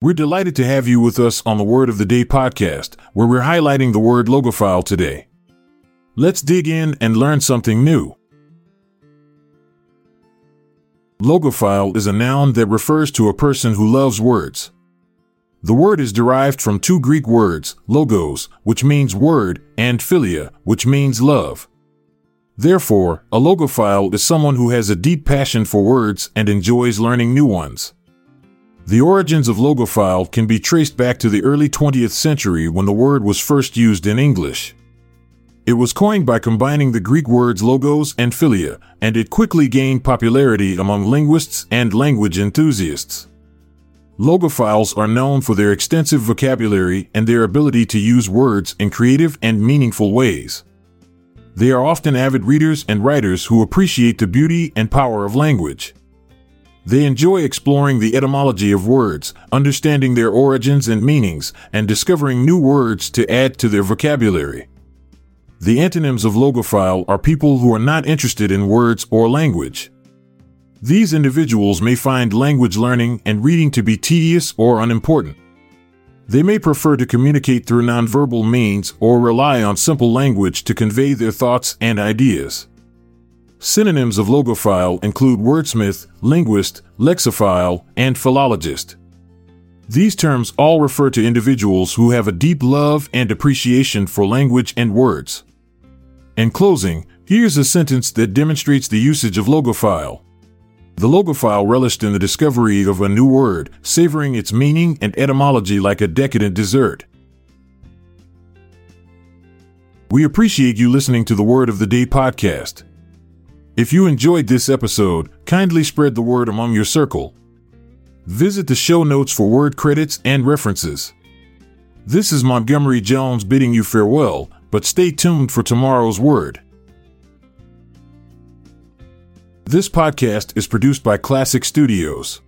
We're delighted to have you with us on the Word of the Day podcast, where we're highlighting the word logophile today. Let's dig in and learn something new. Logophile is a noun that refers to a person who loves words. The word is derived from two Greek words, logos, which means word, and philia, which means love. Therefore, a logophile is someone who has a deep passion for words and enjoys learning new ones. The origins of logophile can be traced back to the early 20th century when the word was first used in English. It was coined by combining the Greek words logos and philia, and it quickly gained popularity among linguists and language enthusiasts. Logophiles are known for their extensive vocabulary and their ability to use words in creative and meaningful ways. They are often avid readers and writers who appreciate the beauty and power of language. They enjoy exploring the etymology of words, understanding their origins and meanings, and discovering new words to add to their vocabulary. The antonyms of logophile are people who are not interested in words or language. These individuals may find language learning and reading to be tedious or unimportant. They may prefer to communicate through nonverbal means or rely on simple language to convey their thoughts and ideas. Synonyms of logophile include wordsmith, linguist, lexiphile, and philologist. These terms all refer to individuals who have a deep love and appreciation for language and words. In closing, here's a sentence that demonstrates the usage of logophile. The logophile relished in the discovery of a new word, savoring its meaning and etymology like a decadent dessert. We appreciate you listening to the Word of the Day podcast. If you enjoyed this episode, kindly spread the word among your circle. Visit the show notes for word credits and references. This is Montgomery Jones bidding you farewell, but stay tuned for tomorrow's word. This podcast is produced by Klassic Studios.